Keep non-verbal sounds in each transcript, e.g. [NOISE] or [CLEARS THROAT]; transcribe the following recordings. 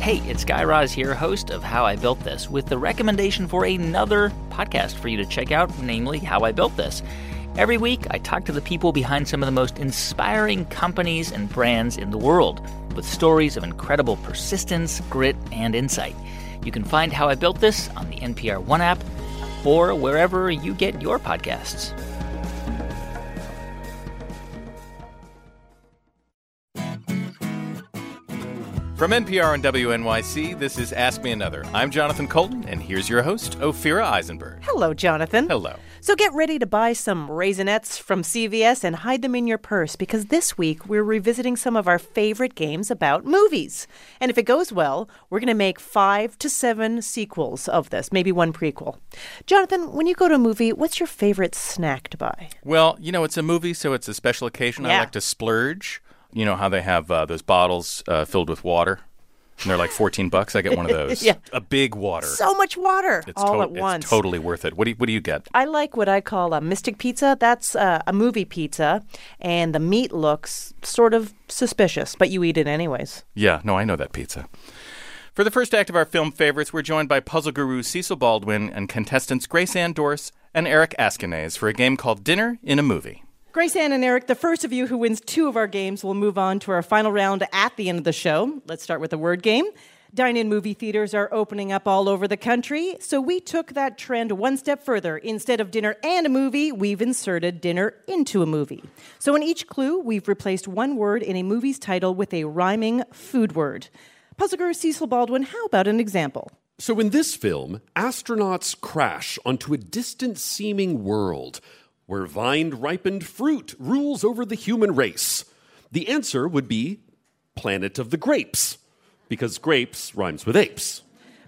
Hey, it's Guy Raz here, host of How I Built This, with the recommendation for another podcast for you to check out, namely How I Built This. Every week, I talk to the people behind some of the most inspiring companies and brands in the world, with stories of incredible persistence, grit, and insight. You can find How I Built This on the NPR One app or wherever you get your podcasts. From NPR and WNYC, this is Ask Me Another. I'm Jonathan Coulton, and here's your host, Ophira Eisenberg. Hello, Jonathan. Hello. So get ready to buy some Raisinets from CVS and hide them in your purse because this week we're revisiting some of our favorite games about movies. And if it goes well, we're going to make five to seven sequels of this, maybe one prequel. Jonathan, when you go to a movie, what's your favorite snack to buy? Well, you know, it's a movie, so it's a special occasion. I like to splurge. You know how they have uh, those bottles uh, filled with water? And they're like 14 bucks. I get one of [LAUGHS] those. Yeah. A big water. So much water it's all to- at once. It's totally worth it. What do you, what do you get? I like what I call a mystic pizza. That's uh, a movie pizza, and the meat looks sort of suspicious, but you eat it anyways. Yeah, no, I know that pizza. For the first act of our film favorites, we're joined by puzzle guru Cecil Baldwin and contestants Grace Ann Dorse and Eric Askinase for a game called Dinner in a Movie. Grace Ann and Eric, the first of you who wins two of our games will move on to our final round at the end of the show. Let's start with the word game. Dine in movie theaters are opening up all over the country, so we took that trend one step further. Instead of dinner and a movie, we've inserted dinner into a movie. So in each clue, we've replaced one word in a movie's title with a rhyming food word. Puzzle guru Cecil Baldwin, how about an example? So, in this film, astronauts crash onto a distant seeming world where vine ripened fruit rules over the human race. The answer would be Planet of the Grapes, because grapes rhymes with apes.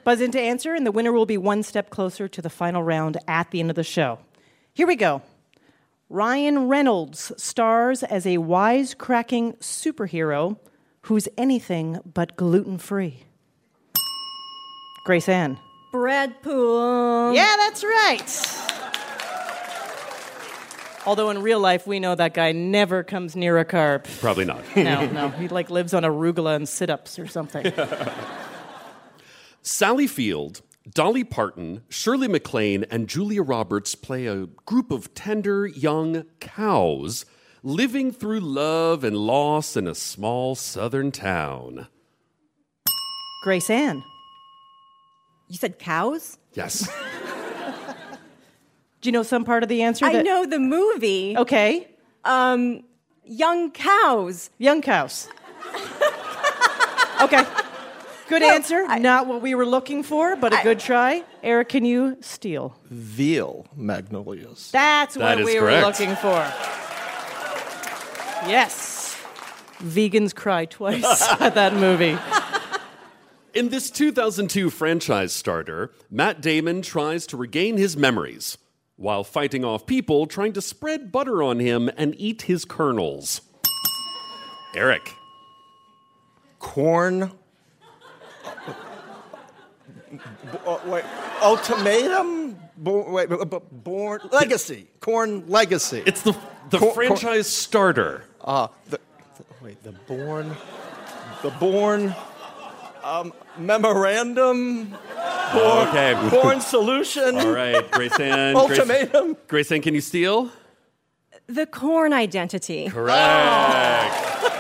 Buzz in to answer, and the winner will be one step closer to the final round at the end of the show. Here we go. Ryan Reynolds stars as a wisecracking superhero who's anything but gluten free. Grace Ann. Brad Pool. Yeah, that's right. Although in real life, we know that guy never comes near a carp. Probably not. [LAUGHS] No, no, he like lives on arugula and sit-ups or something. [LAUGHS] Sally Field, Dolly Parton, Shirley MacLaine, and Julia Roberts play a group of tender young cows living through love and loss in a small southern town. Grace Ann. You said cows? Yes. [LAUGHS] Do you know some part of the answer? I that- know the movie. Okay. Um, Young Cows. Young cows. okay. Good answer. Not what we were looking for, but a good try. Eric, can you steal? Veal magnolias. That's That what is we correct. were looking for. Yes. Vegans cry twice [LAUGHS] at that movie. In this 2002 franchise starter, Matt Damon tries to regain his memories while fighting off people trying to spread butter on him and eat his kernels. Eric. Corn. Uh, wait, ultimatum. Bo- wait, b- b- born legacy. Corn legacy. It's the, the Cor- cor- franchise starter. uh, the, wait, the born, the born, um, memorandum. Born, [LAUGHS] Okay. Born solution. All right, Grace Ann. [LAUGHS] Ultimatum. Grace Ann, can you steal? The corn identity. Correct. [LAUGHS]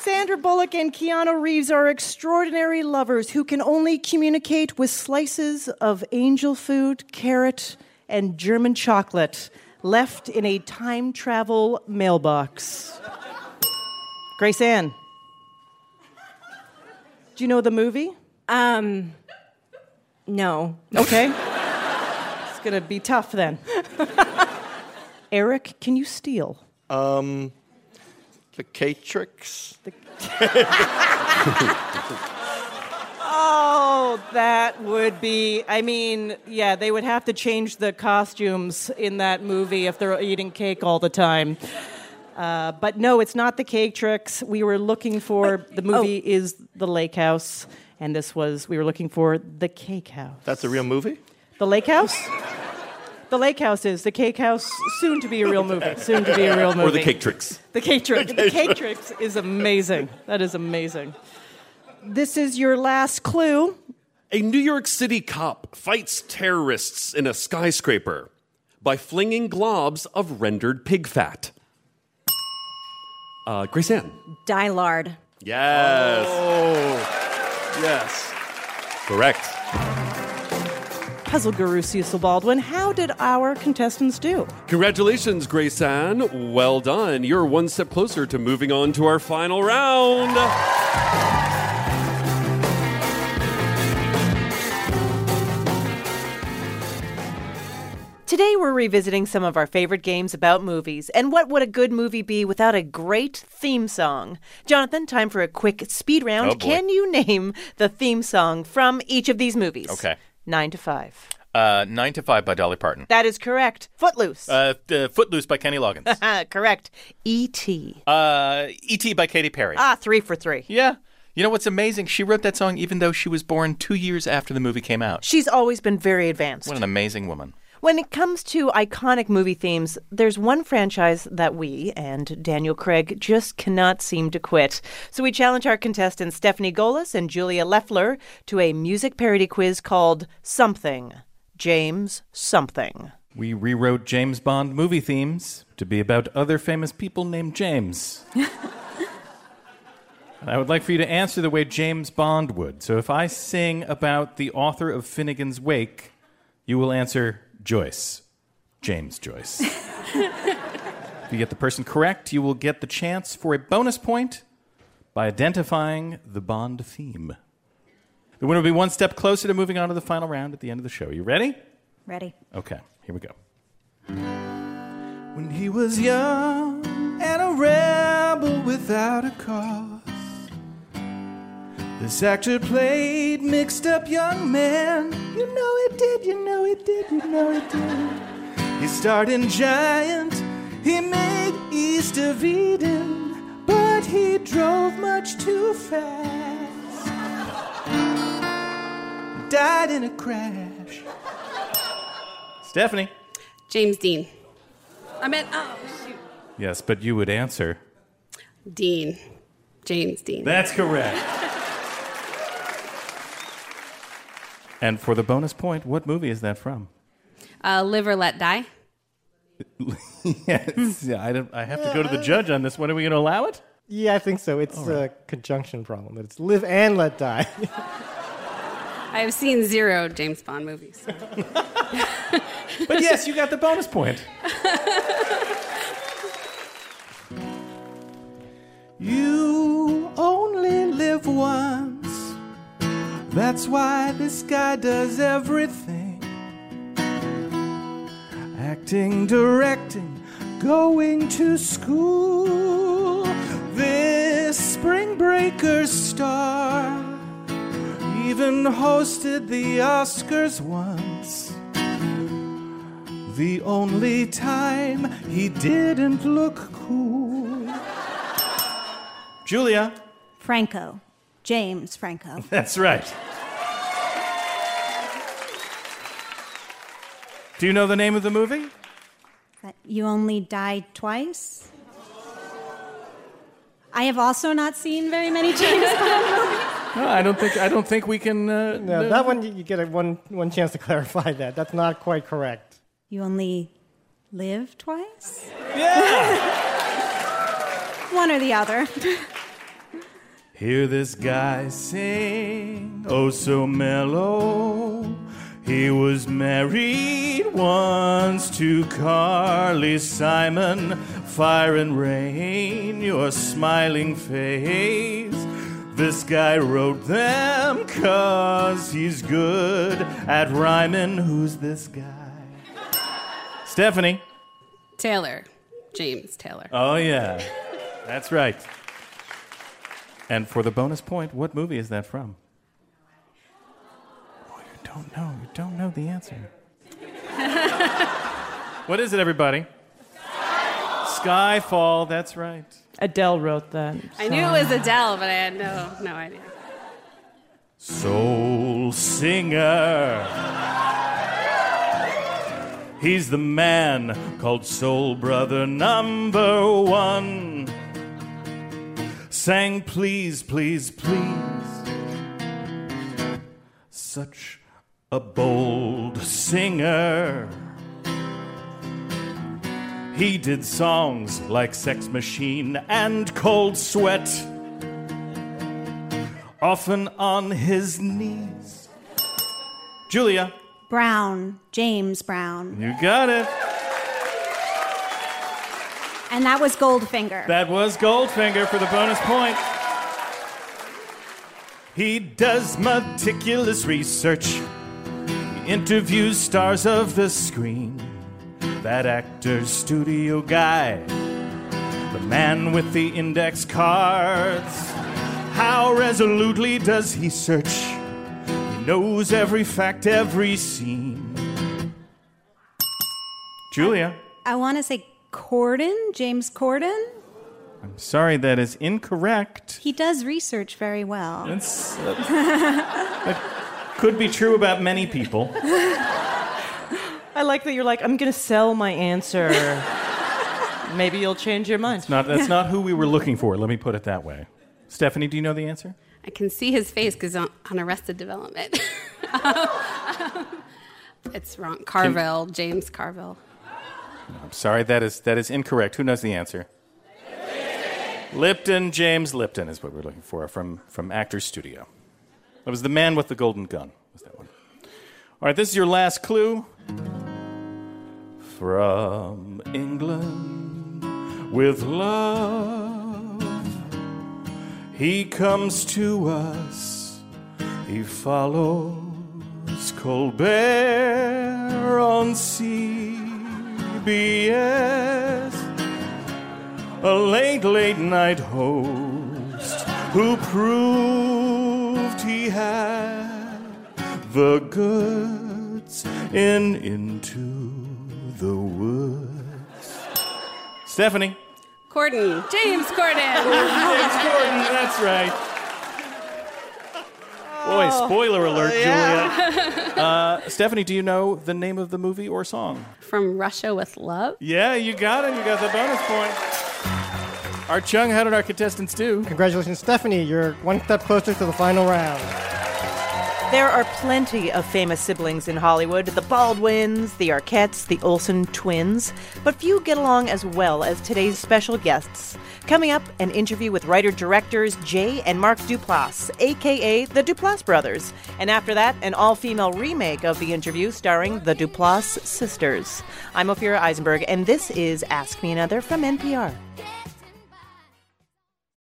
Sandra Bullock and Keanu Reeves are extraordinary lovers who can only communicate with slices of angel food, carrot, and German chocolate left in a time travel mailbox. Grace Ann. Do you know the movie? Um, no. Okay. it's going to be tough then. Eric, can you steal? Um, the Catrix. Oh, [LAUGHS] Oh, that would be. I mean, yeah, they would have to change the costumes in that movie if they're eating cake all the time. Uh, but no, it's not the cake tricks. We were looking for the movie is the Lake House, and this was we were looking for the Cake House. That's a real movie? The Lake House. The Lake House is the Cake House, soon to be a real movie. Soon to be a real movie. Or the cake tricks. The cake trick. The cake tricks is amazing. That is amazing. This is your last clue. A New York City cop fights terrorists in a skyscraper by flinging globs of rendered pig fat. Uh, Grace Ann. Die lard. Yes. Oh, yes. Correct. Puzzle guru Cecil Baldwin, how did our contestants do? Congratulations, Grace Ann. Well done. You're one step closer to moving on to our final round. Today we're revisiting some of our favorite games about movies, and what would a good movie be without a great theme song? Jonathan, time for a quick speed round. Oh. Can you name the theme song from each of these movies? Okay. Nine to five. Uh, Nine to Five by Dolly Parton. That is correct. Footloose. Uh, uh, Footloose by Kenny Loggins. [LAUGHS] correct. E.T. uh, E.T. by Katy Perry. Ah, three for three. yeah. You know what's amazing? She wrote that song even though she was born two years after the movie came out. She's always been very advanced. What an amazing woman. When it comes to iconic movie themes, there's one franchise that we and Daniel Craig just cannot seem to quit. So we challenge our contestants Stephanie Golis and Julia Leffler to a music parody quiz called Something. James Something. We rewrote James Bond movie themes to be about other famous people named James. and [LAUGHS] I would like for you to answer the way James Bond would. So if I sing about the author of Finnegan's Wake, you will answer Joyce. James Joyce. [LAUGHS] if you get the person correct, you will get the chance for a bonus point by identifying the Bond theme. The winner will be one step closer to moving on to the final round at the end of the show. Are you ready? Ready. Okay, here we go. When he was young and a rebel without a cause, this actor played mixed up young man. You know it did, you know it did, you know it did. He starred in Giant, he made East of Eden, but he drove much too fast. Died in a crash. Stephanie. James Dean. I meant, oh, shoot. Yes, but you would answer. Dean. James Dean. That's correct. And for the bonus point, what movie is that from? Uh, Live or Let Die. [LAUGHS] yes, yeah, I, don't, I have to go to the judge on this one. Are we going to allow it? Yeah, I think so. It's a conjunction problem. It's live and let die. [LAUGHS] I have seen zero James Bond movies. [LAUGHS] But yes, you got the bonus point. you only live once. That's why this guy does everything acting, directing, going to school. This spring breaker star even hosted the Oscars once. The only time he didn't look cool. Julia. Franco. James Franco. [LAUGHS] That's right. Do you know the name of the movie? That you only die twice? I have also not seen very many James Bond [LAUGHS] movies. No, I don't think I don't think we can. Uh, no, that one you you get a one one chance to [LAUGHS] clarify that. That's not quite correct. You only live twice? Yeah. One or the other. Hear this guy sing, oh so mellow. He was married once to Carly Simon. Fire and rain, your smiling face. This guy wrote them cause he's good at rhyming. Who's this guy? Stephanie. Taylor. James Taylor. Oh, yeah. That's right. And for the bonus point, what movie is that from? Oh, you don't know. You don't know the answer. [LAUGHS] what is it, everybody? Skyfall, that's right. Adele wrote that. I knew it was Adele, but I had no no idea. Soul singer. He's the man called Soul Brother Number One. Sang Please, Please, Please. Such a bold singer. He did songs like Sex Machine and Cold Sweat, often on his knees. Julia, Brown, James Brown. you got it. And that was Goldfinger. That was Goldfinger for the bonus point. He does meticulous research. He interviews stars of the screen. That actor's studio guy. The man with the index cards. How resolutely does he search? He knows every fact, every scene. Julia. I want to say Corden, James Corden. I'm sorry, that is incorrect. He does research very well. That's, uh, [LAUGHS] that could be true about many people. I like that you're like, I'm going to sell my answer. Maybe you'll change your mind. Not, that's not who we were looking for, let me put it that way. Stephanie, do you know the answer? I can see his face because on, on Arrested Development. [LAUGHS] it's wrong. Carville, James I'm sorry, that is, that is incorrect. Who knows the answer? Lipton, James Lipton is what we're looking for from, from Actors Studio. That was the man with the golden gun. Was that one? All right, this is your last clue. From England with love, he comes to us. He follows Colbert on CBS a late, late night host who proved he had the goods in Into the Woods. Stephanie. Corden, James Corden. [LAUGHS] James Corden, that's right. Boy, spoiler alert, Julia. [LAUGHS] Uh, Stephanie, do you know the name of the movie or song? From Russia with Love. Yeah, you got it. You got the bonus point. Art Chung, how did our contestants do? Congratulations, Stephanie. You're one step closer to the final round. There are plenty of famous siblings in Hollywood the Baldwins, the Arquettes, the Olsen twins, but few get along as well as today's special guests. Coming up, an interview with writer directors Jay and Mark Duplass, aka the Duplass brothers. And after that, an all female remake of the interview starring the Duplass sisters. I'm Ophira Eisenberg, and this is Ask Me Another from NPR.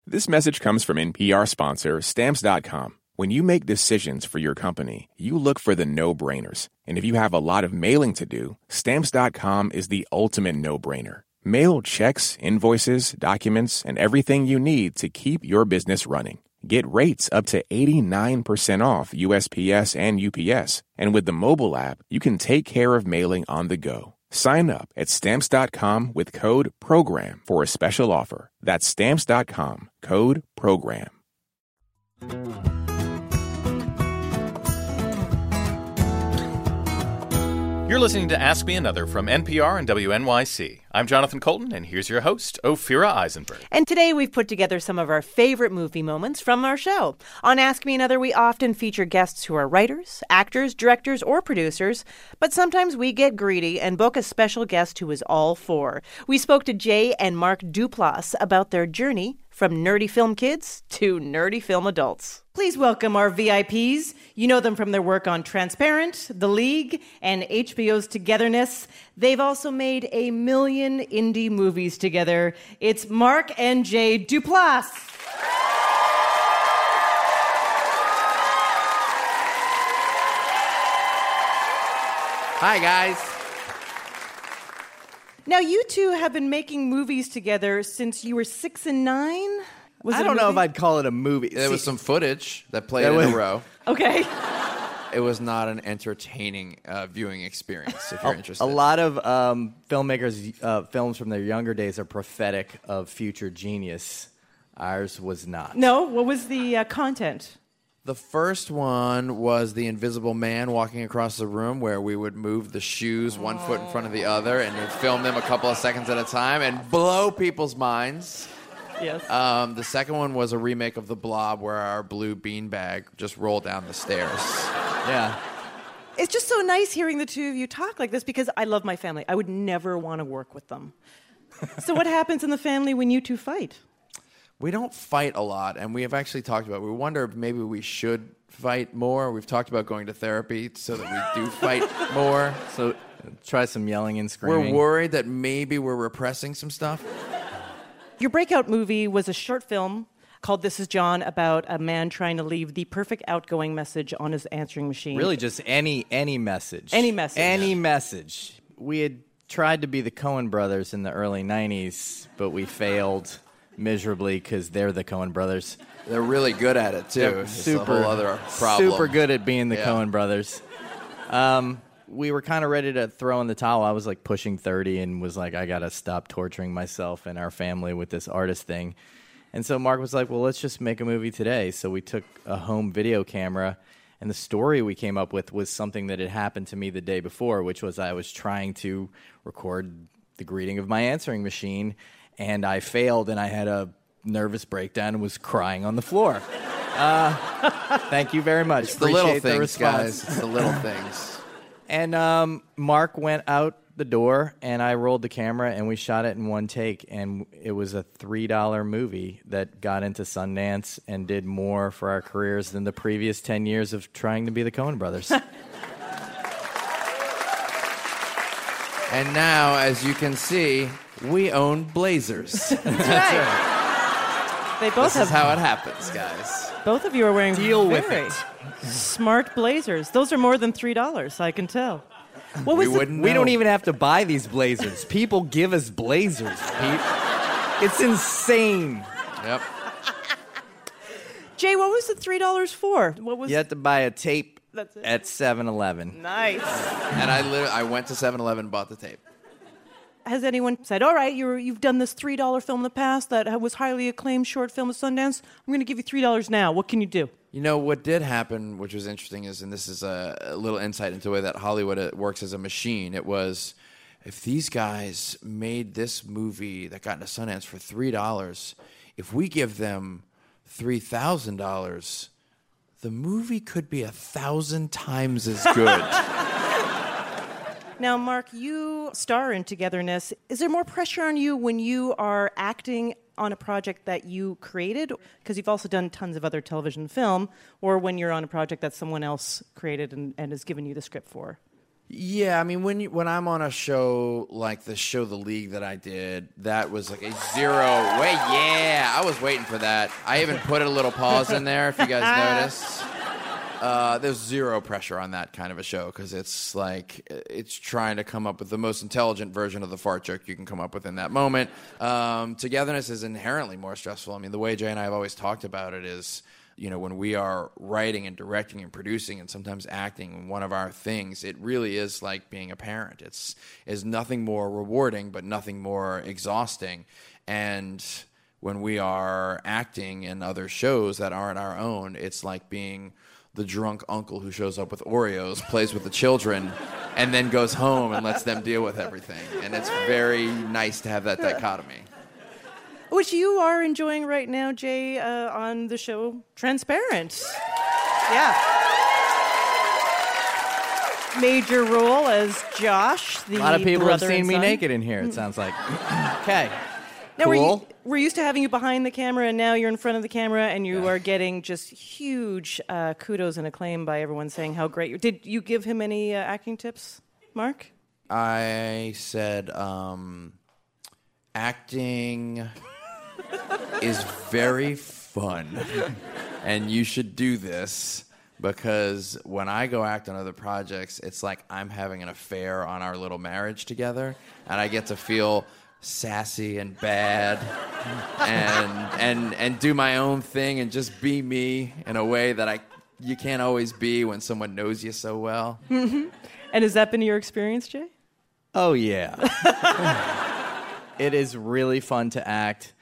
This message comes from NPR sponsor Stamps.com. When you make decisions for your company, you look for the no brainers. And if you have a lot of mailing to do, Stamps.com is the ultimate no brainer. Mail checks, invoices, documents, and everything you need to keep your business running. Get rates up to 89% off USPS and UPS. And with the mobile app, you can take care of mailing on the go. Sign up at stamps.com with code PROGRAM for a special offer. That's stamps.com, code PROGRAM. You're listening to Ask Me Another from NPR and WNYC. I'm Jonathan Coulton, and here's your host, Ophira Eisenberg. And today we've put together some of our favorite movie moments from our show. On Ask Me Another, we often feature guests who are writers, actors, directors, or producers, but sometimes we get greedy and book a special guest who is all four. We spoke to Jay and Mark Duplass about their journey from nerdy film kids to nerdy film adults. Please welcome our VIPs. You know them from their work on Transparent, The League, and HBO's Togetherness. They've also made a million indie movies together. It's Mark and Jay Duplass. Hi, guys. Now, you two have been making movies together since you were six and nine. Was I don't know if? I'd call it a movie. There was some footage that played That in was- a row. Okay. [LAUGHS] not. It was not an entertaining uh, viewing experience. If you're A- interested, A lot of um, filmmakers' uh, films from their younger days are prophetic of future genius. Ours was not. No, what was the uh, content? The first one was the Invisible Man walking across the room, where we would move the shoes one foot in front of the other and we'd film them a couple of seconds at a time and blow people's minds. Yes. Um, the second one was a remake of The Blob, where our blue beanbag just rolled down the stairs. Yeah. It's just so nice hearing the two of you talk like this because I love my family. I would never want to work with them. so, what happens in the family when you two fight? We don't fight a lot, and we have actually talked about. It. We wonder if maybe we should fight more. We've talked about going to therapy so that we do [LAUGHS] fight more. So try some yelling and screaming. We're worried that maybe we're repressing some stuff. Your breakout movie was a short film called This Is John about a man trying to leave the perfect outgoing message on his answering machine. Really, just any any message. Any message. Any message. We had tried to be the Coen brothers in the early '90s, but we failed miserably because they're the Coen brothers. They're really good at it too. They're It's super, whole other problem. super good at being the Yeah. Coen brothers. Um, we were kind of ready to throw in the towel. I was like pushing 30 and was like, I got to stop torturing myself and our family with this artist thing. And so Mark was like, well, let's just make a movie today. So we took a home video camera, and the story we came up with was something that had happened to me the day before, which was I was trying to record the greeting of my answering machine, and I failed, and I had a nervous breakdown and was crying on the floor. [LAUGHS] Uh, thank you very much. It's the little Appreciate the things, response. guys. It's the little things. [LAUGHS] And um, Mark went out the door, and I rolled the camera, and we shot it in one take. And it was a three dollar movie that got into Sundance and did more for our careers than the previous ten years of trying to be the Coen Brothers. [LAUGHS] And now, as you can see, we own Blazers. That's [LAUGHS] They both this have is how it happens, guys. Both of you are wearing Deal with very smart blazers. Those are more than three dollars. I can tell. What was we the- wouldn't. We don't even have to buy these blazers. People give us blazers, Pete. It's insane. Yep. Jay? What was the three dollars for? What was You had to buy a tape That's it. at 7-Eleven. nice? And I literally, I went to 7-Eleven and bought the tape. Has anyone said, "All right, you're, you've done this three dollar film in the past that was highly acclaimed short film at Sundance. I'm going to give you three dollars now. What can you do?" You know what did happen, which was interesting, is and this is a, a little insight into the way that Hollywood uh, works as a machine. It was if these guys made this movie that got into Sundance for three dollars, if we give them three thousand dollars, the movie could be a thousand times as good. [LAUGHS] Now, Mark, you star in Togetherness. Is there more pressure on you when you are acting on a project that you created? Because you've also done tons of other television film, or when you're on a project that someone else created and, and has given you the script for? Yeah, I mean when you, when I'm on a show like the show The League that I did, that was like a zero. Wait, yeah, I was waiting for that. I even put a little pause in there if you guys [LAUGHS] noticed. Uh, there's zero pressure on that kind of a show because it's like it's trying to come up with the most intelligent version of the fart joke you can come up with in that moment. Um, togetherness is inherently more stressful. I mean, the way Jay and I have always talked about it is you know, when we are writing and directing and producing and sometimes acting one of our things, it really is like being a parent. It's is nothing more rewarding, but nothing more exhausting. And when we are acting in other shows that aren't our own, it's like being the drunk uncle who shows up with Oreos, plays with the children, and then goes home and lets them deal with everything. And it's very nice to have that dichotomy. Which you are enjoying right now, Jay, uh, on the show Transparent. Yeah. Major role as Josh, the A lot of people have brother seen me son. naked in here. It sounds like. [CLEARS THROAT] okay. Now, we're, Cool. We're used to having you behind the camera, and now you're in front of the camera, and you are getting just huge uh, kudos and acclaim by everyone saying how great you Did you give him any uh, acting tips, Mark? I said, um, acting is very fun, and you should do this because when I go act on other projects, it's like I'm having an affair on our little marriage together, and I get to feel sassy and bad and and and do my own thing and just be me in a way that I you can't always be when someone knows you so well. Mhm. And has that been your experience, Jay? Oh, yeah. [LAUGHS] it is really fun to act.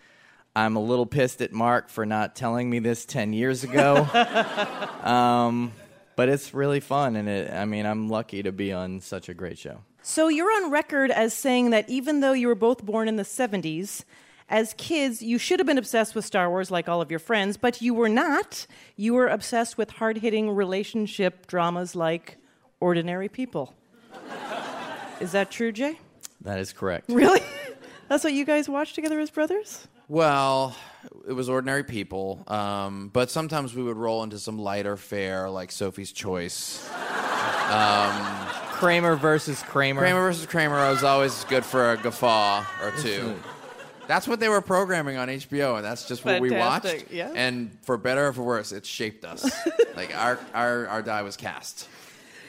I'm a little pissed at Mark for not telling me this 10 years ago. [LAUGHS] um, but it's really fun. And it, I mean, I'm lucky to be on such a great show. So you're on record as saying that even though you were both born in the 70s, as kids, you should have been obsessed with Star Wars like all of your friends, but you were not. You were obsessed with hard hitting relationship dramas like Ordinary People. Is that true, Jay? That is correct. Really? [LAUGHS] That's what you guys watched together as brothers? Well, it was ordinary people, um, but sometimes we would roll into some lighter fare like Sophie's Choice. [LAUGHS] Um, Kramer versus Kramer. Kramer versus Kramer was always good for a guffaw or two. That's what they were programming on HBO, and that's just what we Fantastic, watched. yeah. And for better or for worse, it shaped us. [LAUGHS] like our, our our die was cast.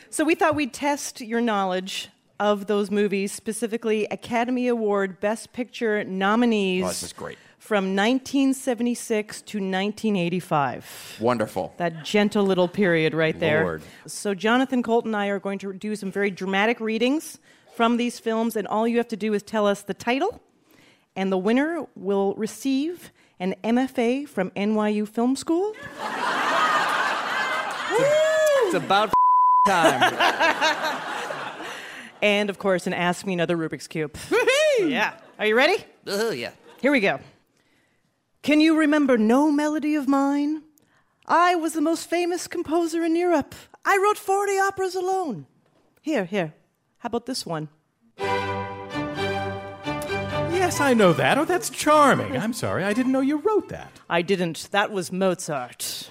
So we thought we'd test your knowledge of those movies, specifically Academy Award Best Picture nominees Oh, this is great. From 1976 to 1985. Wonderful. That gentle little period right there. Lord. So Jonathan Colt and I are going to do some very dramatic readings from these films, and all you have to do is tell us the title, and the winner will receive an MFA from NYU Film School. It's about [LAUGHS] time. and of course, an Ask Me Another Rubik's Cube. yeah. Are you ready? Oh yeah. Here we go. Can you remember No Melody of Mine? I was the most famous composer in Europe. I wrote 40 operas alone. Here, here. How about this one? Yes, I know that. Oh, that's charming. I'm sorry. I didn't know you wrote that. I didn't. That was Mozart.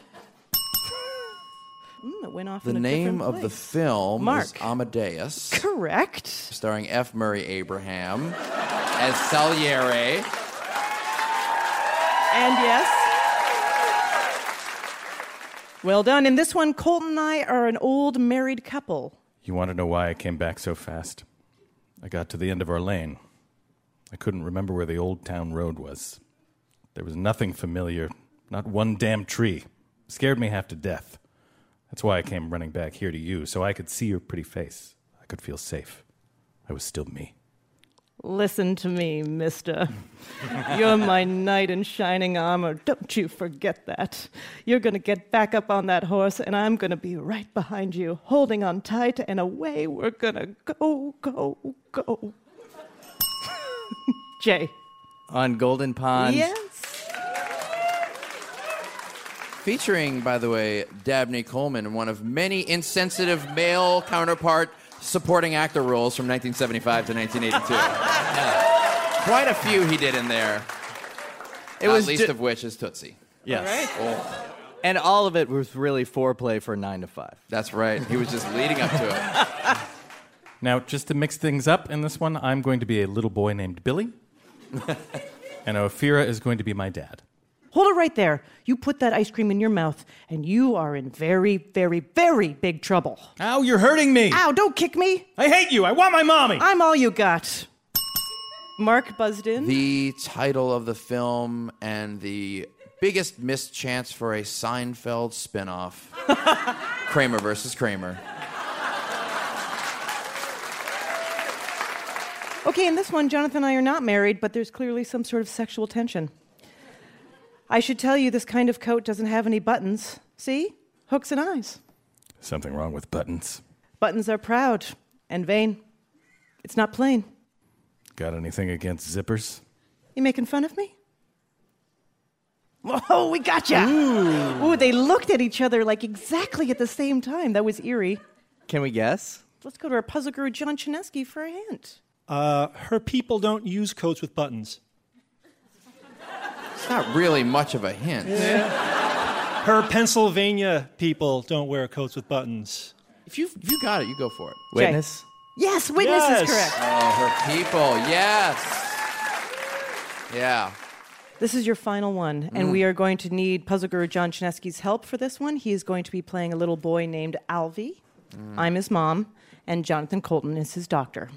Mm, it went off The in a name different of the film Mark. is Amadeus. Correct. Starring F. Murray Abraham as Salieri. And yes. Well done. In this one, Coulton and I are an old married couple. You want to know why I came back so fast? I got to the end of our lane. I couldn't remember where the old town road was. There was nothing familiar, not one damn tree. It Scared me half to death. That's why I came running back here to you, so I could see your pretty face. I could feel safe. I was still me. Listen to me, mister. You're my knight in shining armor. Don't you forget that. You're going to get back up on that horse, and I'm going to be right behind you, holding on tight, and away we're going to go, go, go. [LAUGHS] Jay. On Golden Pond. Yes. Featuring, by the way, Dabney Coleman, one of many insensitive male counterpart supporting actor roles from 1975 to 1982. [LAUGHS] Yeah. Quite a few he did in there. It Not was least ju- of which is Tootsie. Yes. Oh, And all of it was really foreplay for nine to five. that's right. He was just leading up to it. [LAUGHS] Now, just to mix things up in this one, I'm going to be a little boy named Billy, [LAUGHS] and Ophira is going to be my dad. Hold it right there. You put that ice cream in your mouth, and you are in very, very, very big trouble. Ow, you're hurting me. Ow, don't kick me. I hate you. I want my mommy. I'm all you got. Mark buzzed in. The title of the film and the biggest missed chance for a Seinfeld spinoff [LAUGHS] Kramer versus Kramer. Okay, in this one, Jonathan and I are not married, but there's clearly some sort of sexual tension. I should tell you, this kind of coat doesn't have any buttons. See? Hooks and eyes. Something wrong with buttons. Buttons are proud and vain. It's not plain. Got anything against zippers? You making fun of me? [LAUGHS] Oh, we got ya! Ooh. they looked at each other like exactly at the same time. That was eerie. Can we guess? Let's go to our puzzle guru, John Chaneski, for a hint. Uh, her people don't use coats with buttons. It's not really much of a hint. Yeah. Her Pennsylvania people don't wear coats with buttons. If you if you got it, you go for it. Witness? Yes, witness Yes. is correct. Oh, her people, yes. Yeah. This is your final one, and Mm. we are going to need puzzle guru John Chaneski's help for this one. He is going to be playing a little boy named Alvy. Mm. I'm his mom, and Jonathan Coulton is his doctor.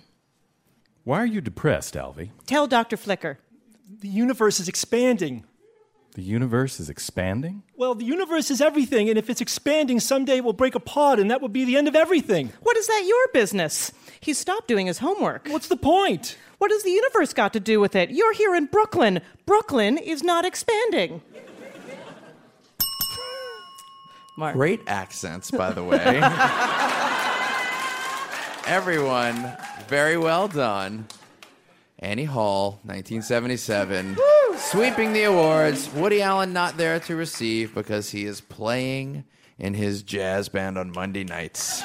Why are you depressed, Alvy? Tell Dr. Flicker. The universe is expanding. The universe is expanding? Well, the universe is everything, and if it's expanding, someday it will break apart, and that would be the end of everything. What is that your business? He stopped doing his homework. What's the point? What has the universe got to do with it? You're here in Brooklyn. Brooklyn is not expanding. [LAUGHS] Mark. Great accents, by the way. [LAUGHS] Everyone, very well done. Annie Hall, 1977, sweeping the awards. Woody Allen not there to receive because he is playing in his jazz band on Monday nights.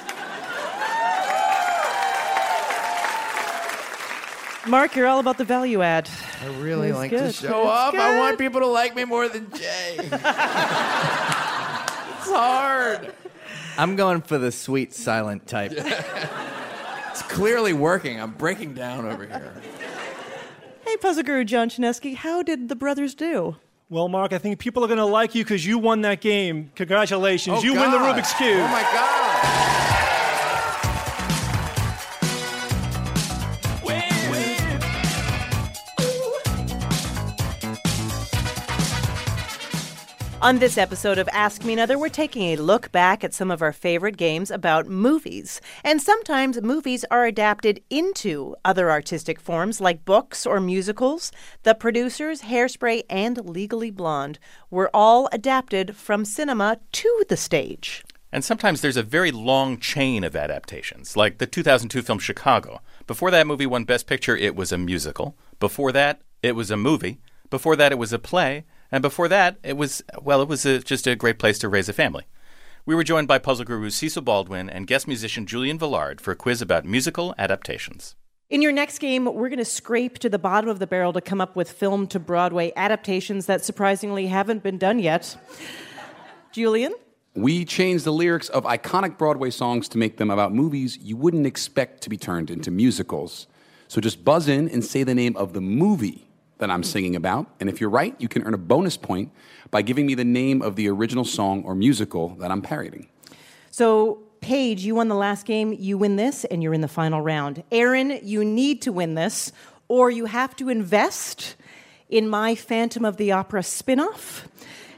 Mark, you're all about the value add. I really That's like good. to show That's up. I want people to like me more than Jay. it's hard. I'm going for the sweet silent type. [LAUGHS] It's clearly working. I'm breaking down over here. Hey, Puzzle Guru John Chaneski, how did the brothers do? Well, Mark, I think people are going to like you because you won that game. Congratulations. Oh, you win the Rubik's Cube. Oh, my God. On this episode of Ask Me Another, we're taking a look back at some of our favorite games about movies. And sometimes movies are adapted into other artistic forms like books or musicals. The producers, Hairspray and Legally Blonde, were all adapted from cinema to the stage. And sometimes there's a very long chain of adaptations, like the 2002 film Chicago. Before that movie won Best Picture, it was a musical. Before that, it was a movie. Before that, it was a play. And before that, it was, well, it was a, just a great place to raise a family. We were joined by puzzle guru Cecil Baldwin and guest musician Julian Velard for a quiz about musical adaptations. In your next game, we're going to scrape to the bottom of the barrel to come up with film to Broadway adaptations that surprisingly haven't been done yet. Julian? We changed the lyrics of iconic Broadway songs to make them about movies you wouldn't expect to be turned into musicals. So just buzz in and say the name of the movie that I'm singing about. And if you're right, you can earn a bonus point by giving me the name of the original song or musical that I'm parodying. So, Paige, you won the last game. You win this, and you're in the final round. Aaron, you need to win this, or you have to invest in my Phantom of the Opera spinoff.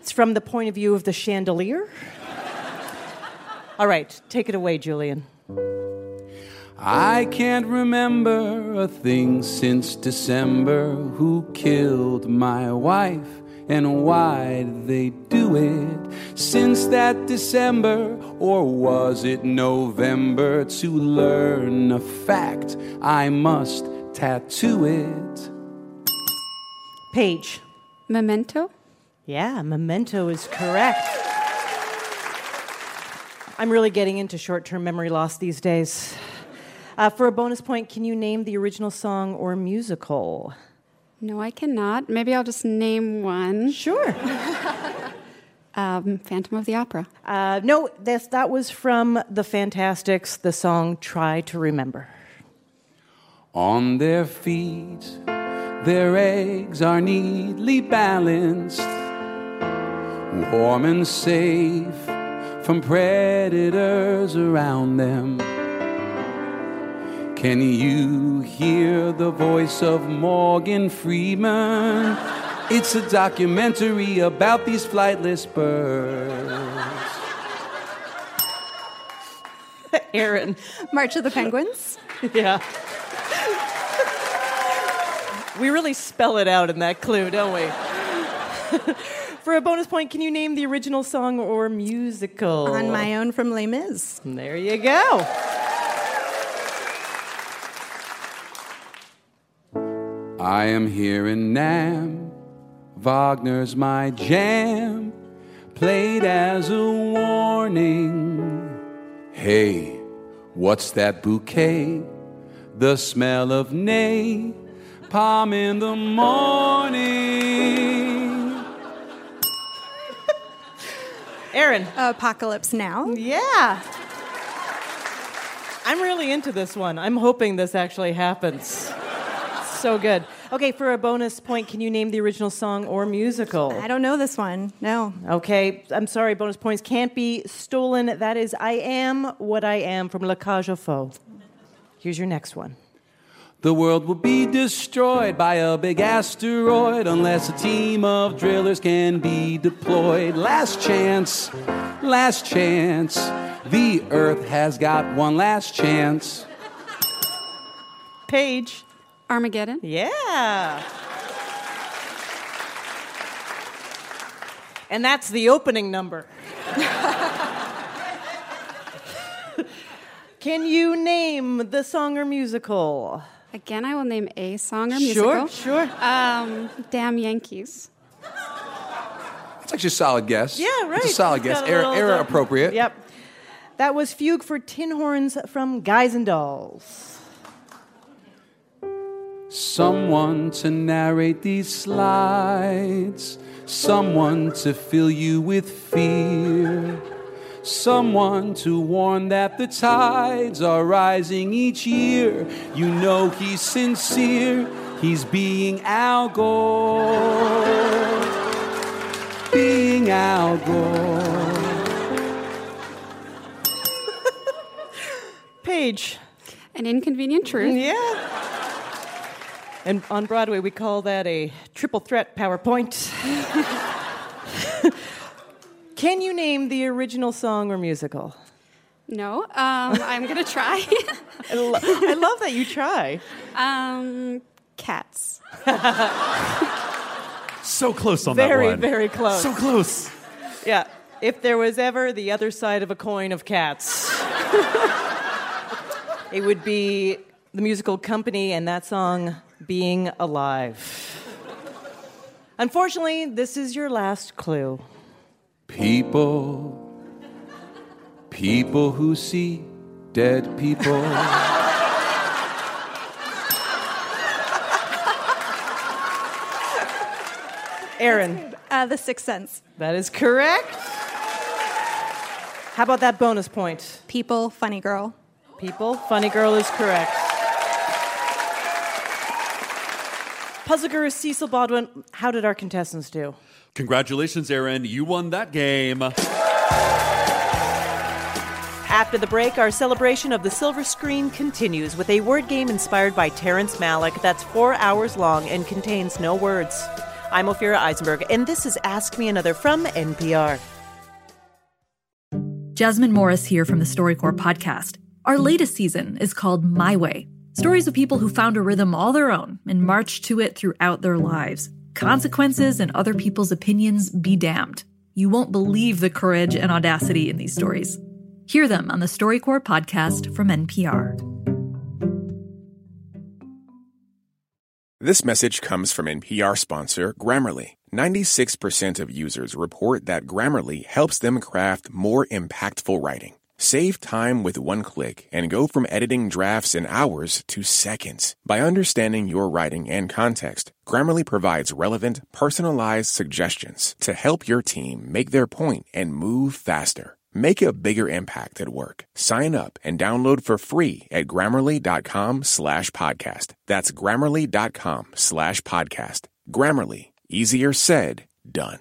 It's from the point of view of the chandelier. [LAUGHS] All right, take it away, Julian. I can't remember a thing since December. Who killed my wife and why did they do it? Since that December, or was it November? To learn a fact, I must tattoo it. Paige. Memento? Yeah, memento is correct. I'm really getting into short term memory loss these days. Uh, for a bonus point, can you name the original song or musical? No, I cannot. Maybe I'll just name one. Sure. [LAUGHS] um, Phantom of the Opera. Uh, no, this, that was from the Fantasticks, the song Try to Remember. On their feet, their eggs are neatly balanced, warm and safe from predators around them. Can you hear the voice of Morgan Freeman? It's a documentary about these flightless birds. [LAUGHS] Aaron. March of the Penguins? [LAUGHS] yeah. We really spell it out in that clue, don't we? [LAUGHS] For a bonus point, can you name the original song or musical? On My Own from Les Mis. There you go. I am here in Nam. Wagner's my jam, played as a warning. Hey, what's that bouquet? The smell of nay, palm in the morning. [LAUGHS] Aaron. Apocalypse Now. Yeah. I'm really into this one. I'm hoping this actually happens. So good. Okay, for a bonus point, can you name the original song or musical? I don't know this one. No. Okay, I'm sorry, bonus points can't be stolen. That is I Am What I Am from La Cage aux Folles. Here's your next one. The world will be destroyed by a big asteroid unless a team of drillers can be deployed. Last chance, last chance. The earth has got one last chance. Paige. Armageddon. Yeah. And that's the opening number. [LAUGHS] Can you name the song or musical? Again, I will name a song or musical. sure. Um, Damn Yankees. It's actually a solid guess. Yeah, right. It's a solid It's guess. a Era, era appropriate. Yep. That was Fugue for Tin Horns from Guys and Dolls. Someone to narrate these slides, someone to fill you with fear, someone to warn that the tides are rising each year. You know he's sincere, he's being Al Gore, being Al Gore. [LAUGHS] Paige. An Inconvenient Truth. Yeah. And on Broadway, we call that a triple threat PowerPoint. [LAUGHS] Can you name the original song or musical? No, um, I'm gonna try. I, lo- I love that you try. Um, cats. So close on very, that one. very very close. So close. Yeah. If there was ever the other side of a coin of cats, [LAUGHS] it would be the musical company and that song, Being Alive. Unfortunately, this is your last clue. People, people who see dead people. Aaron. Uh, the Sixth Sense. That is correct. How about that bonus point? People, Funny Girl. People, Funny Girl is correct. Puzzle Guru Cecil Baldwin, how did our contestants do? Congratulations, Aaron. You won that game. After the break, our celebration of the silver screen continues with a word game inspired by Terrence Malick that's four hours long and contains no words. I'm Ophira Eisenberg, and this is Ask Me Another from NPR. Jasmine Morris here from the StoryCorps podcast. Our latest season is called My Way stories of people who found a rhythm all their own and marched to it throughout their lives. Consequences and other people's opinions be damned. You won't believe the courage and audacity in these stories. Hear them on the StoryCorps podcast from NPR. This message comes from NPR sponsor Grammarly. 96% of users report that Grammarly helps them craft more impactful writing. Save time with one click and go from editing drafts in hours to seconds. By understanding your writing and context, Grammarly provides relevant, personalized suggestions to help your team make their point and move faster. Make a bigger impact at work. Sign up and download for free at grammarly.com slash podcast. That's grammarly.com slash podcast. Grammarly. Easier said, done.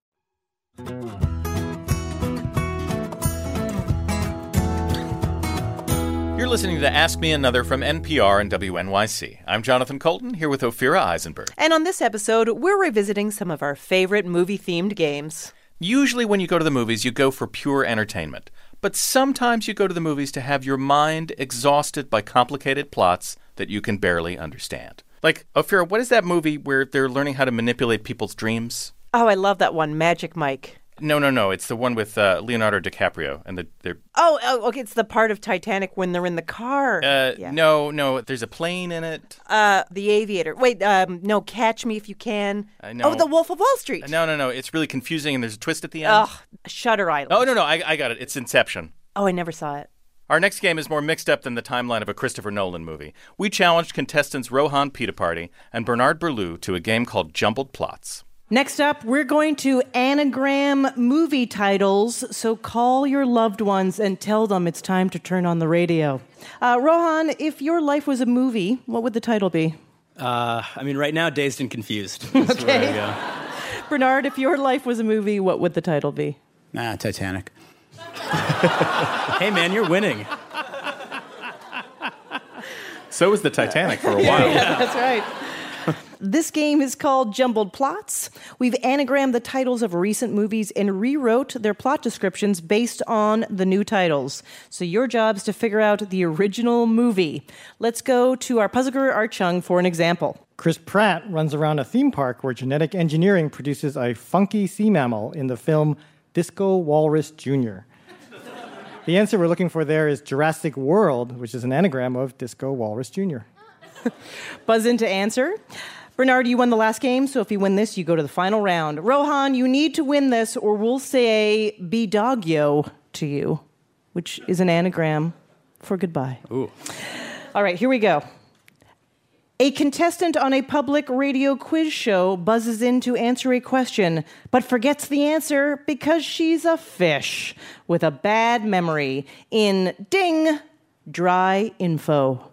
You're listening to Ask Me Another from NPR and WNYC. I'm Jonathan Coulton here with Ophira Eisenberg. And on this episode, we're revisiting some of our favorite movie themed games. Usually, when you go to the movies, you go for pure entertainment. But sometimes you go to the movies to have your mind exhausted by complicated plots that you can barely understand. Like, Ophira, what is that movie where they're learning how to manipulate people's dreams? Oh, I love that one, Magic Mike. No, no, no. It's the one with uh, Leonardo DiCaprio and the they're Oh, oh, okay. It's the part of Titanic when they're in the car. uh, yeah. no, no. There's a plane in it. Uh, the Aviator. Wait, um, no, Catch Me If You Can. I know. Oh, The Wolf of Wall Street. No, no, no. It's really confusing and there's a twist at the end. Ugh, Shutter Island. Oh no, no. I, I got it. It's Inception. Oh, I never saw it. Our next game is more mixed up than the timeline of a Christopher Nolan movie. We challenged contestants Rohan Pitaparty and Bernard Berlou to a game called Jumbled Plots. Next up, we're going to anagram movie titles. So call your loved ones and tell them it's time to turn on the radio. Uh, Rohan, if your life was a movie, what would the title be? Uh, I mean, right now, dazed and confused. [LAUGHS] That's where I Okay. [LAUGHS] Bernard, if your life was a movie, what would the title be? Nah, Titanic. [LAUGHS] hey, man, you're winning. So was the Titanic for a while. Yeah, that's right. This game is called Jumbled Plots. We've anagrammed the titles of recent movies and rewrote their plot descriptions based on the new titles. So your job is to figure out the original movie. Let's go to our puzzle guru Art Chung for an example. Chris Pratt runs around a theme park where genetic engineering produces a funky sea mammal in the film Disco Walrus Jr. The answer we're looking for there is Jurassic World, which is an anagram of Disco Walrus Jr. [LAUGHS] Buzz in to answer. Bernard, you won the last game, so if you win this, you go to the final round. Rohan, you need to win this, or we'll say bidogyo to you, which is an anagram for goodbye. Ooh. All right, here we go. A contestant on a public radio quiz show buzzes in to answer a question, but forgets the answer because she's a fish with a bad memory in Ding Dry Info.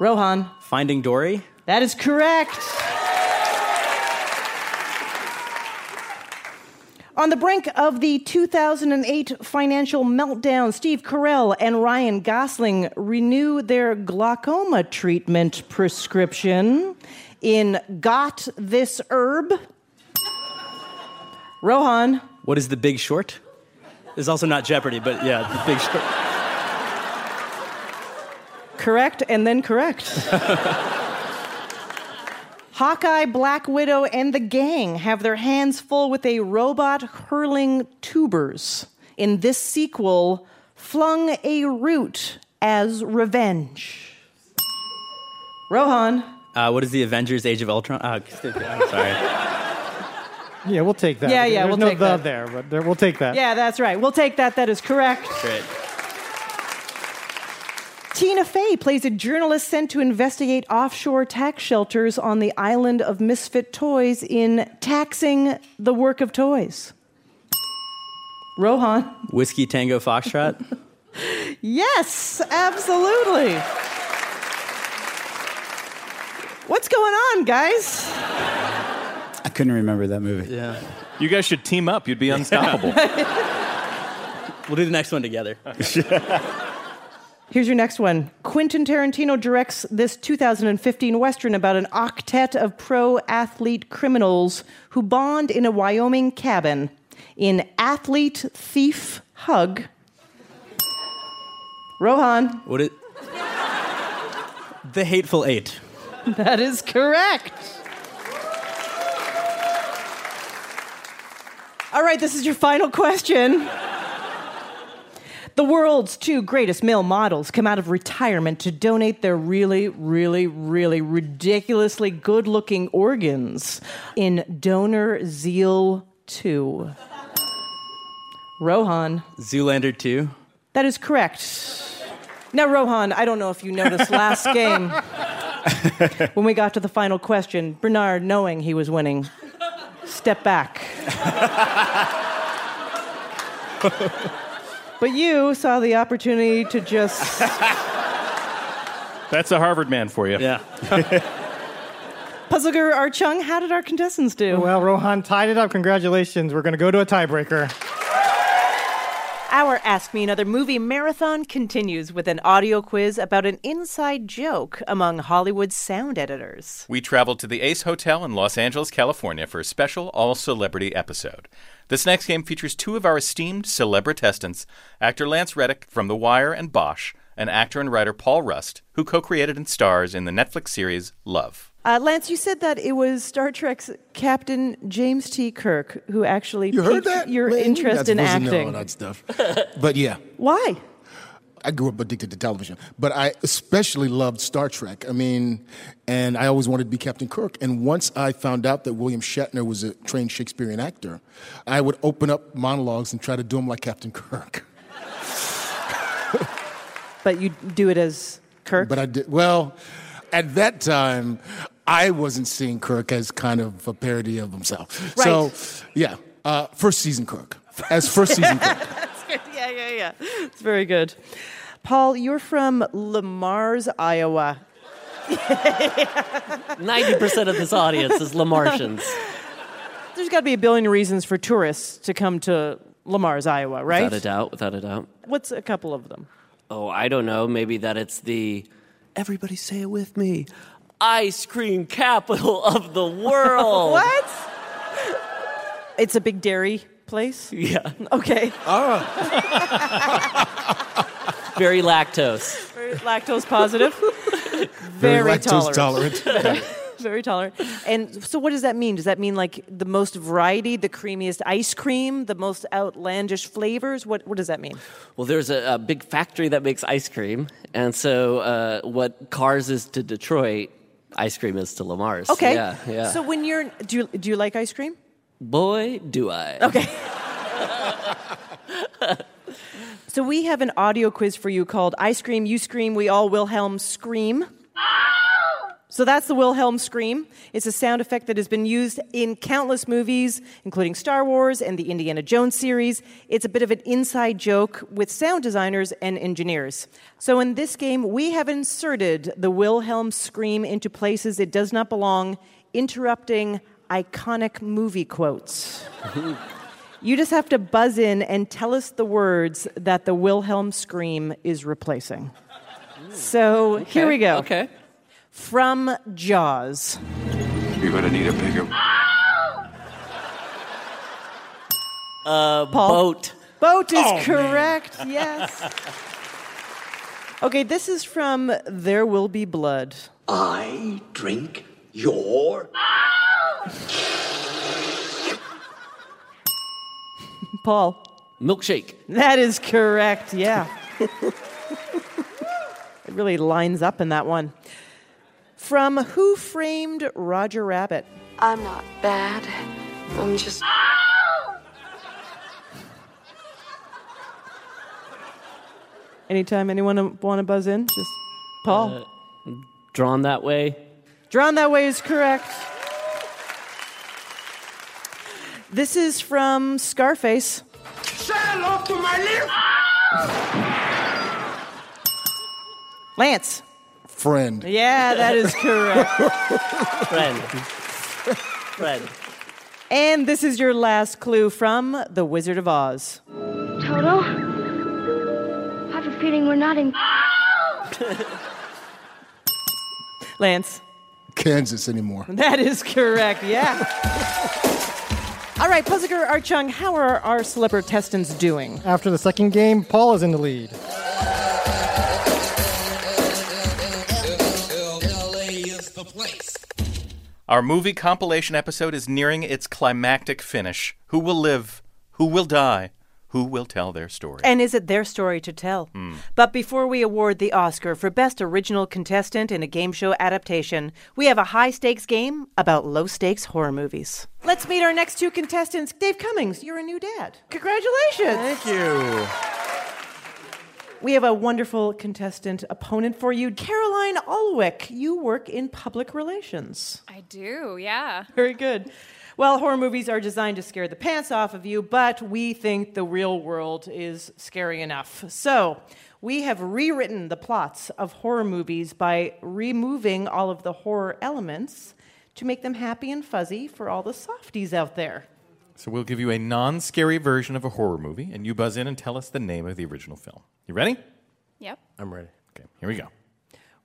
Rohan. Finding Dory? That is correct. On the brink of the 2008 financial meltdown, Steve Carell and Ryan Gosling renew their glaucoma treatment prescription in Got This Herb. Rohan. What is the big short? It's also not Jeopardy, but yeah, the big short. Correct and then correct. [LAUGHS] Hawkeye, Black Widow, and the gang have their hands full with a robot hurling tubers. In this sequel, flung a root as revenge. Rohan. Uh, what is the Avengers Age of Ultron? Uh, I'm sorry. [LAUGHS] Yeah, we'll take that. Yeah, yeah, There's we'll no take the that. there, but there, we'll take that. Yeah, that's right. We'll take that. That is correct. Great. Tina Fey plays a journalist sent to investigate offshore tax shelters on the island of misfit toys in Taxing the Work of Toys. Rohan. Whiskey Tango Foxtrot? [LAUGHS] Yes, absolutely. What's going on, guys? I couldn't remember that movie. Yeah. You guys should team up. You'd be [LAUGHS] unstoppable. [LAUGHS] We'll do the next one together. Here's your next one. Quentin Tarantino directs this 2015 Western about an octet of pro athlete criminals who bond in a Wyoming cabin. In Athlete Thief Hug, Rohan. What it? The Hateful Eight. That is correct. All right, this is your final question. The world's two greatest male models come out of retirement to donate their really, really, really ridiculously good looking organs in Donor Zeal 2. Rohan. Zoolander 2. That is correct. Now, Rohan, I don't know if you noticed last [LAUGHS] game when we got to the final question, Bernard, knowing he was winning, step back. [LAUGHS] but you saw the opportunity to just. [LAUGHS] That's a Harvard man for you. Yeah. [LAUGHS] Puzzle Guru Art Chung, how did our contestants do? Well, Rohan tied it up. Congratulations. We're going to go to a tiebreaker. Our Ask Me Another Movie marathon continues with an audio quiz about an inside joke among Hollywood sound editors. We traveled to the Ace Hotel in Los Angeles, California for a special all celebrity episode. This next game features two of our esteemed celebritestants, actor Lance Reddick from The Wire and Bosch, and actor and writer Paul Rust, who co created and stars in the Netflix series Love. Uh, Lance, you said that it was Star Trek's Captain James T. Kirk who actually You heard piqued that? your Man, interest not in supposed to know acting. all that stuff. But yeah. [LAUGHS] Why? I grew up addicted to television, but I especially loved Star Trek. I mean, and I always wanted to be Captain Kirk. And once I found out that William Shatner was a trained Shakespearean actor, I would open up monologues and try to do them like Captain Kirk. But you do it as Kirk? But I did, well, at that time, I wasn't seeing Kirk as kind of a parody of himself. Right. So, yeah, uh, first season Kirk. As first season Kirk. [LAUGHS] That's good. Yeah, yeah, yeah. It's very good. Paul, you're from Le Mars, Iowa. [LAUGHS] 90% of this audience is Lamartians. [LAUGHS] There's got to be a billion reasons for tourists to come to Le Mars, Iowa, right? Without a doubt, without a doubt. What's a couple of them? Oh, I don't know. Maybe that it's the, everybody say it with me, ice cream capital [LAUGHS] of the world. [LAUGHS] what? It's a big dairy place? Yeah. Okay. Ah. [LAUGHS] Very lactose. Very lactose positive. Very, lactose tolerant. tolerant. [LAUGHS] Very tolerant. And so, what does that mean? Does that mean like the most variety, the creamiest ice cream, the most outlandish flavors? What What does that mean? Well, there's a, a big factory that makes ice cream. And so, uh, what Cars is to Detroit, ice cream is to Le Mars. Okay. Yeah, yeah. So, when you're do you, do you like ice cream? Boy, do I. Okay. [LAUGHS] So we have an audio quiz for you called "I Scream, You Scream, We All Wilhelm Scream." So that's the Wilhelm scream. It's a sound effect that has been used in countless movies, including Star Wars and the Indiana Jones series. It's a bit of an inside joke with sound designers and engineers. So in this game, we have inserted the Wilhelm scream into places it does not belong, interrupting iconic movie quotes. [LAUGHS] You just have to buzz in and tell us the words that the Wilhelm scream is replacing. So here we go. Okay. From Jaws. You're gonna need a bigger. [GASPS] Uh, Paul? boat. Boat is Oh, man. correct, [LAUGHS] yes. Okay, this is from There Will Be Blood. I drink your. [LAUGHS] Paul. Milkshake. That is correct, yeah. [LAUGHS] it really lines up in that one. From Who Framed Roger Rabbit? I'm not bad. I'm just. Anytime anyone want to buzz in, just Paul. Uh, drawn that way. Drawn that way is correct. This is from Scarface. Say hello to my little. Lance. Friend. Yeah, that is correct. [LAUGHS] Friend. Friend. and this is your last clue from The Wizard of Oz. Toto? I have a feeling we're not in. [LAUGHS] Lance. Kansas anymore. [LAUGHS] That is correct, yeah. All right, Puzziker Art Chung, how are our celebrity testants doing? After the second game, Paul is in the lead. Our movie compilation episode is nearing its climactic finish. Who will live? Who will die? Who will tell their story? And is it their story to tell? Hmm. But before we award the Oscar for Best Original Contestant in a Game Show Adaptation, we have a high stakes game about low stakes horror movies. Let's meet our next two contestants. Dave Cummings, you're a new dad. Congratulations. Thank you. We have a wonderful contestant opponent for you. Caroline Alwick, you work in public relations. I do, yeah. Very good. Well, horror movies are designed to scare the pants off of you, but we think the real world is scary enough. So, we have rewritten the plots of horror movies by removing all of the horror elements to make them happy and fuzzy for all the softies out there. So we'll give you a non-scary version of a horror movie, and you buzz in and tell us the name of the original film. You ready? Yep. I'm ready. Okay, here we go.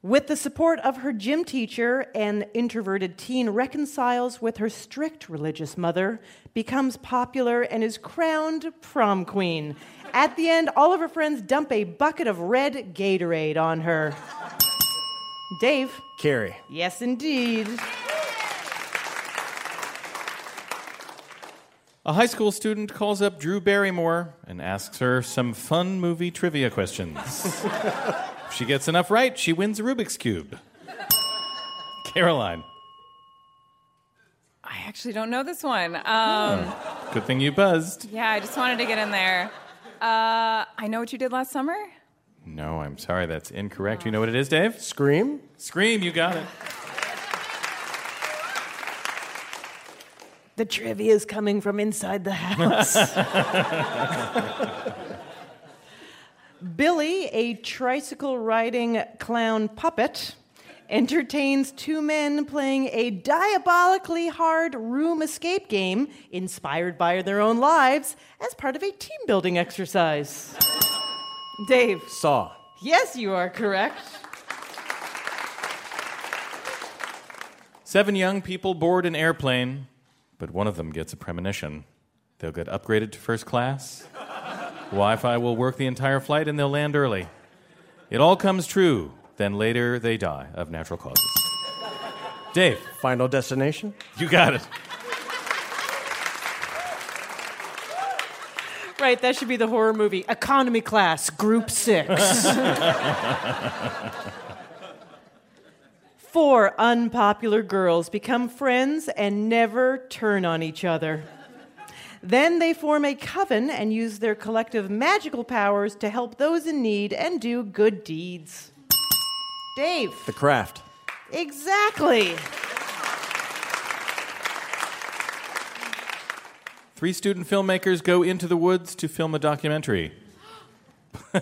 With the support of her gym teacher, an introverted teen reconciles with her strict religious mother, becomes popular, and is crowned prom queen. At the end, all of her friends dump a bucket of red Gatorade on her. Dave. Carrie. Yes, indeed. A high school student calls up Drew Barrymore and asks her some fun movie trivia questions. [LAUGHS] if she gets enough right, she wins a Rubik's Cube. Caroline. I actually don't know this one. Um, Good thing you buzzed. yeah, I just wanted to get in there. Uh, I know what you did last summer. No, I'm sorry, that's incorrect. You know what it is, Dave? Scream? Scream, you got it. The trivia is coming from inside the house. [LAUGHS] Billy, a tricycle riding clown puppet, entertains two men playing a diabolically hard room escape game inspired by their own lives as part of a team building exercise. Dave. Saw. Yes, you are correct. Seven young people board an airplane, but one of them gets a premonition. They'll get upgraded to first class. Wi Fi will work the entire flight and they'll land early. It all comes true. Then later they die of natural causes. Dave. Final destination? You got it. Right, that should be the horror movie. Economy class, group six. [LAUGHS] Four unpopular girls become friends and never turn on each other. Then they form a coven and use their collective magical powers to help those in need and do good deeds. Dave. The craft. Exactly. Three student filmmakers go into the woods to film a documentary. [GASPS]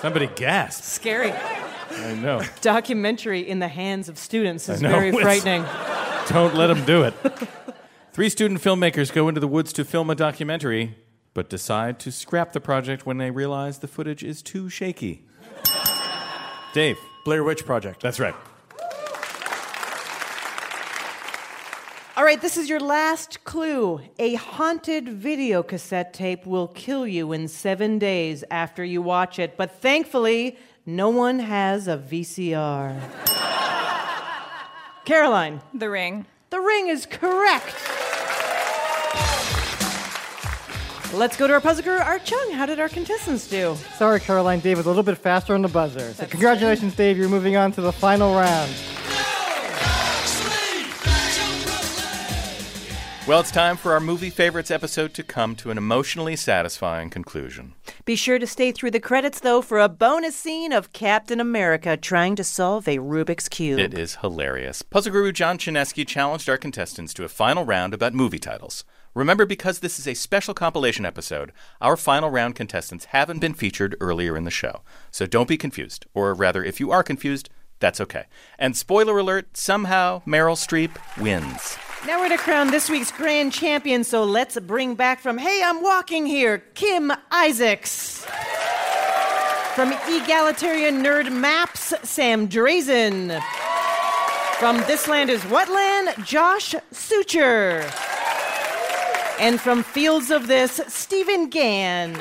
Somebody gasped. Scary. I know. Documentary in the hands of students is very frightening. [LAUGHS] Don't let them do it. [LAUGHS] Three student filmmakers go into the woods to film a documentary, but decide to scrap the project when they realize the footage is too shaky. Dave. Blair Witch Project. That's right. All right, this is your last clue. A haunted video cassette tape will kill you in seven days after you watch it, but thankfully, no one has a VCR. [LAUGHS] Caroline. The Ring. The Ring is correct. Let's go to our puzzle guru, Art Chung. How did our contestants do? Sorry, Caroline. Dave was a little bit faster on the buzzer. So congratulations, Dave. You're moving on to the final round. Well, it's time for our movie favorites episode to come to an emotionally satisfying conclusion. Be sure to stay through the credits, though, for a bonus scene of Captain America trying to solve a Rubik's Cube. It is hilarious. Puzzle guru John Chaneski challenged our contestants to a final round about movie titles. Remember, because this is a special compilation episode, our final round contestants haven't been featured earlier in the show. So don't be confused. Or rather, if you are confused, that's okay. And spoiler alert, somehow Meryl Streep wins. Now we're to crown this week's grand champion, so let's bring back from Hey, I'm Walking Here, Kim Isaacs. From Egalitarian Nerd Maps, Sam Drazen. From This Land is What Land, Josh Suture. And from Fields of This, Stephen Gann.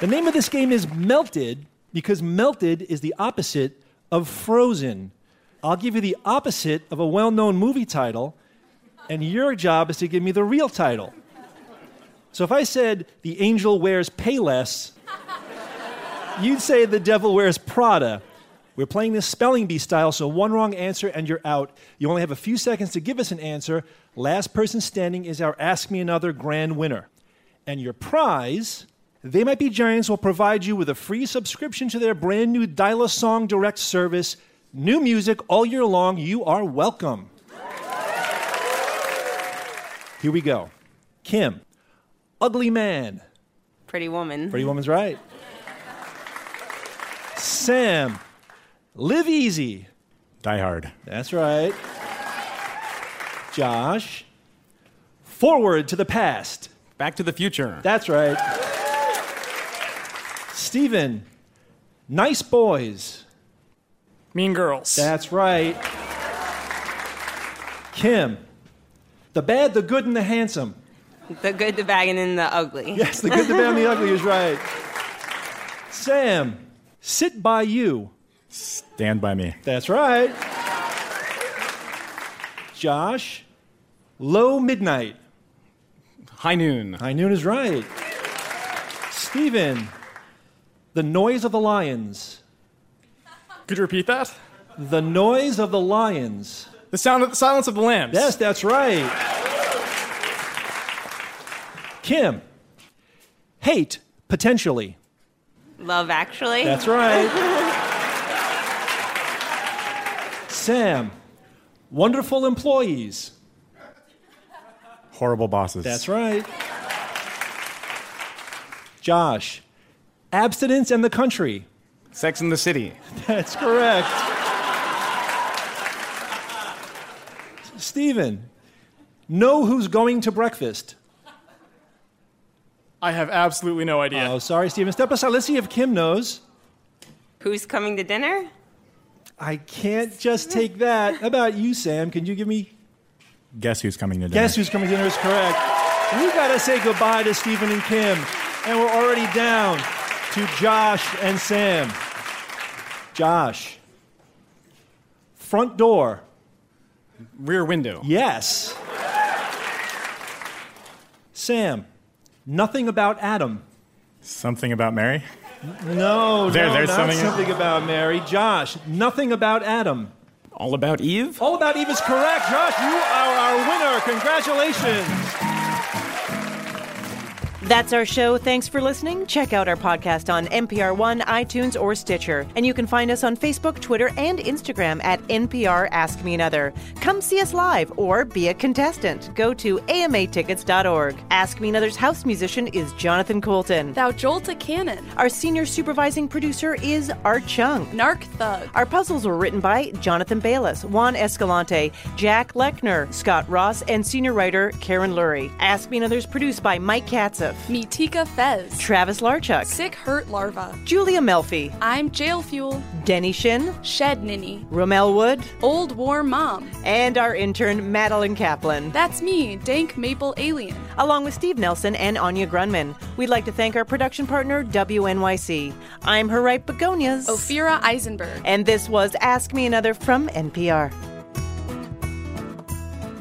The name of this game is Melted because melted is the opposite of frozen. I'll give you the opposite of a well known movie title, and your job is to give me the real title. So if I said The Angel Wears Payless, you'd say The Devil Wears Prada. We're playing this spelling bee style, so one wrong answer and you're out. You only have a few seconds to give us an answer. Last person standing is our Ask Me Another grand winner. And your prize, They Might Be Giants will provide you with a free subscription to their brand new Dial a Song Direct service. New music all year long. You are welcome. Here we go. Kim, Ugly Man. Pretty woman. Pretty Woman's right. Sam, Live Easy. Die Hard. That's right. Josh, Forward to the Past. Back to the Future. That's right. Steven, Nice Boys. Mean Girls. That's right. Kim, The Bad, the Good, and the Handsome. The good, the bad, and then the ugly. Yes, the good, the bad, and the ugly is right. Sam, Sit by You. Stand by me. That's right. Josh, Low Midnight. High Noon. High Noon is right. Steven, The Noise of the Lions. Could you repeat that? The Noise of the Lions. The sound of the silence of the lambs. Yes, that's right. Kim, Hate, Potentially. Love Actually. That's right. Sam, Wonderful employees. Horrible bosses. That's right. Josh, abstinence and the country. Sex in the City. That's correct. Stephen, know who's going to breakfast. I have absolutely no idea. Oh, sorry, Stephen. Step aside. Let's see if Kim knows. Who's coming to dinner? I can't just take that. How about you, Sam? Can you give me? Guess who's coming to dinner? Guess who's coming to dinner is correct. We got to say goodbye to Stephen and Kim, and we're already down to Josh and Sam. Josh, front door. Rear window. Yes. Sam, nothing about Adam. Something about Mary? No, There- no, there's something- something about Mary. Josh, nothing about Adam. All about Eve? All about Eve is correct. Josh, you are our winner. Congratulations. That's our show. Thanks for listening. Check out our podcast on NPR One, iTunes, or Stitcher. And you can find us on Facebook, Twitter, and Instagram at NPR Ask Me Another. Come see us live or be a contestant. Go to amatickets.org. Ask Me Another's house musician is Jonathan Coulton. Thou Jolta Cannon. Our senior supervising producer is Art Chung. Narc Thug. Our puzzles were written by Jonathan Bayless, Juan Escalante, Jack Lechner, Scott Ross, and senior writer Karen Lurie. Ask Me Another's produced by Mike Katzeff, Mitika Fez. Travis Larchuk, Sick Hurt Larva. Julia Melfi, I'm Jail Fuel. Denny Shin, Shed Ninny. Romel Wood, Old War Mom. and our intern Madeline Kaplan. That's me, Dank Maple Alien. Along with Steve Nelson and Anya Grunman. We'd like to thank our production partner, WNYC. I'm her right begonias. Ophira Eisenberg. And this was Ask Me Another from NPR.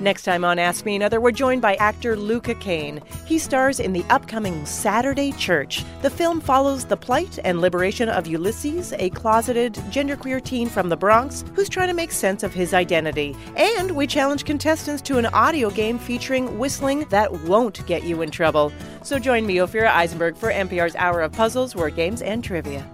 Next time on Ask Me Another, we're joined by actor Luka Kain. He stars in the upcoming Saturday Church. The film follows the plight and liberation of Ulysses, a closeted genderqueer teen from the Bronx who's trying to make sense of his identity. And we challenge contestants to an audio game featuring whistling that won't get you in trouble. So join me, Ophira Eisenberg, for NPR's Hour of Puzzles, Word Games, and Trivia.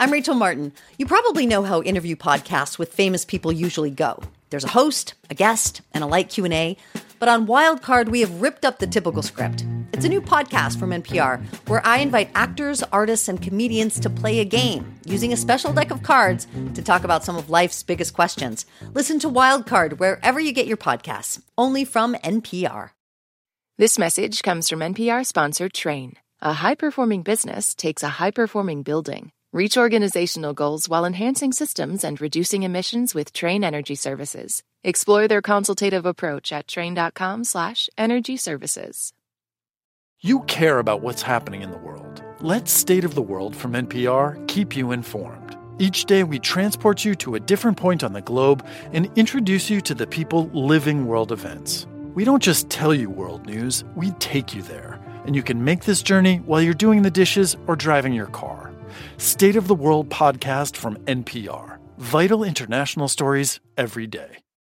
I'm Rachel Martin. You probably know how interview podcasts with famous people usually go. There's a host, a guest, and a light Q&A. But on Wildcard, we have ripped up the typical script. It's a new podcast from NPR where I invite actors, artists, and comedians to play a game using a special deck of cards to talk about some of life's biggest questions. Listen to Wildcard wherever you get your podcasts, only from NPR. This message comes from NPR sponsor Trane. A high performing business takes a high performing building. Reach organizational goals while enhancing systems and reducing emissions with Trane Energy Services. Explore their consultative approach at trane.com/slash energy services. You care about what's happening in the world. Let State of the World from NPR keep you informed. Each day, we transport you to a different point on the globe and introduce you to the people living world events. We don't just tell you world news, we take you there. And you can make this journey while you're doing the dishes or driving your car. State of the World podcast from NPR. Vital international stories every day.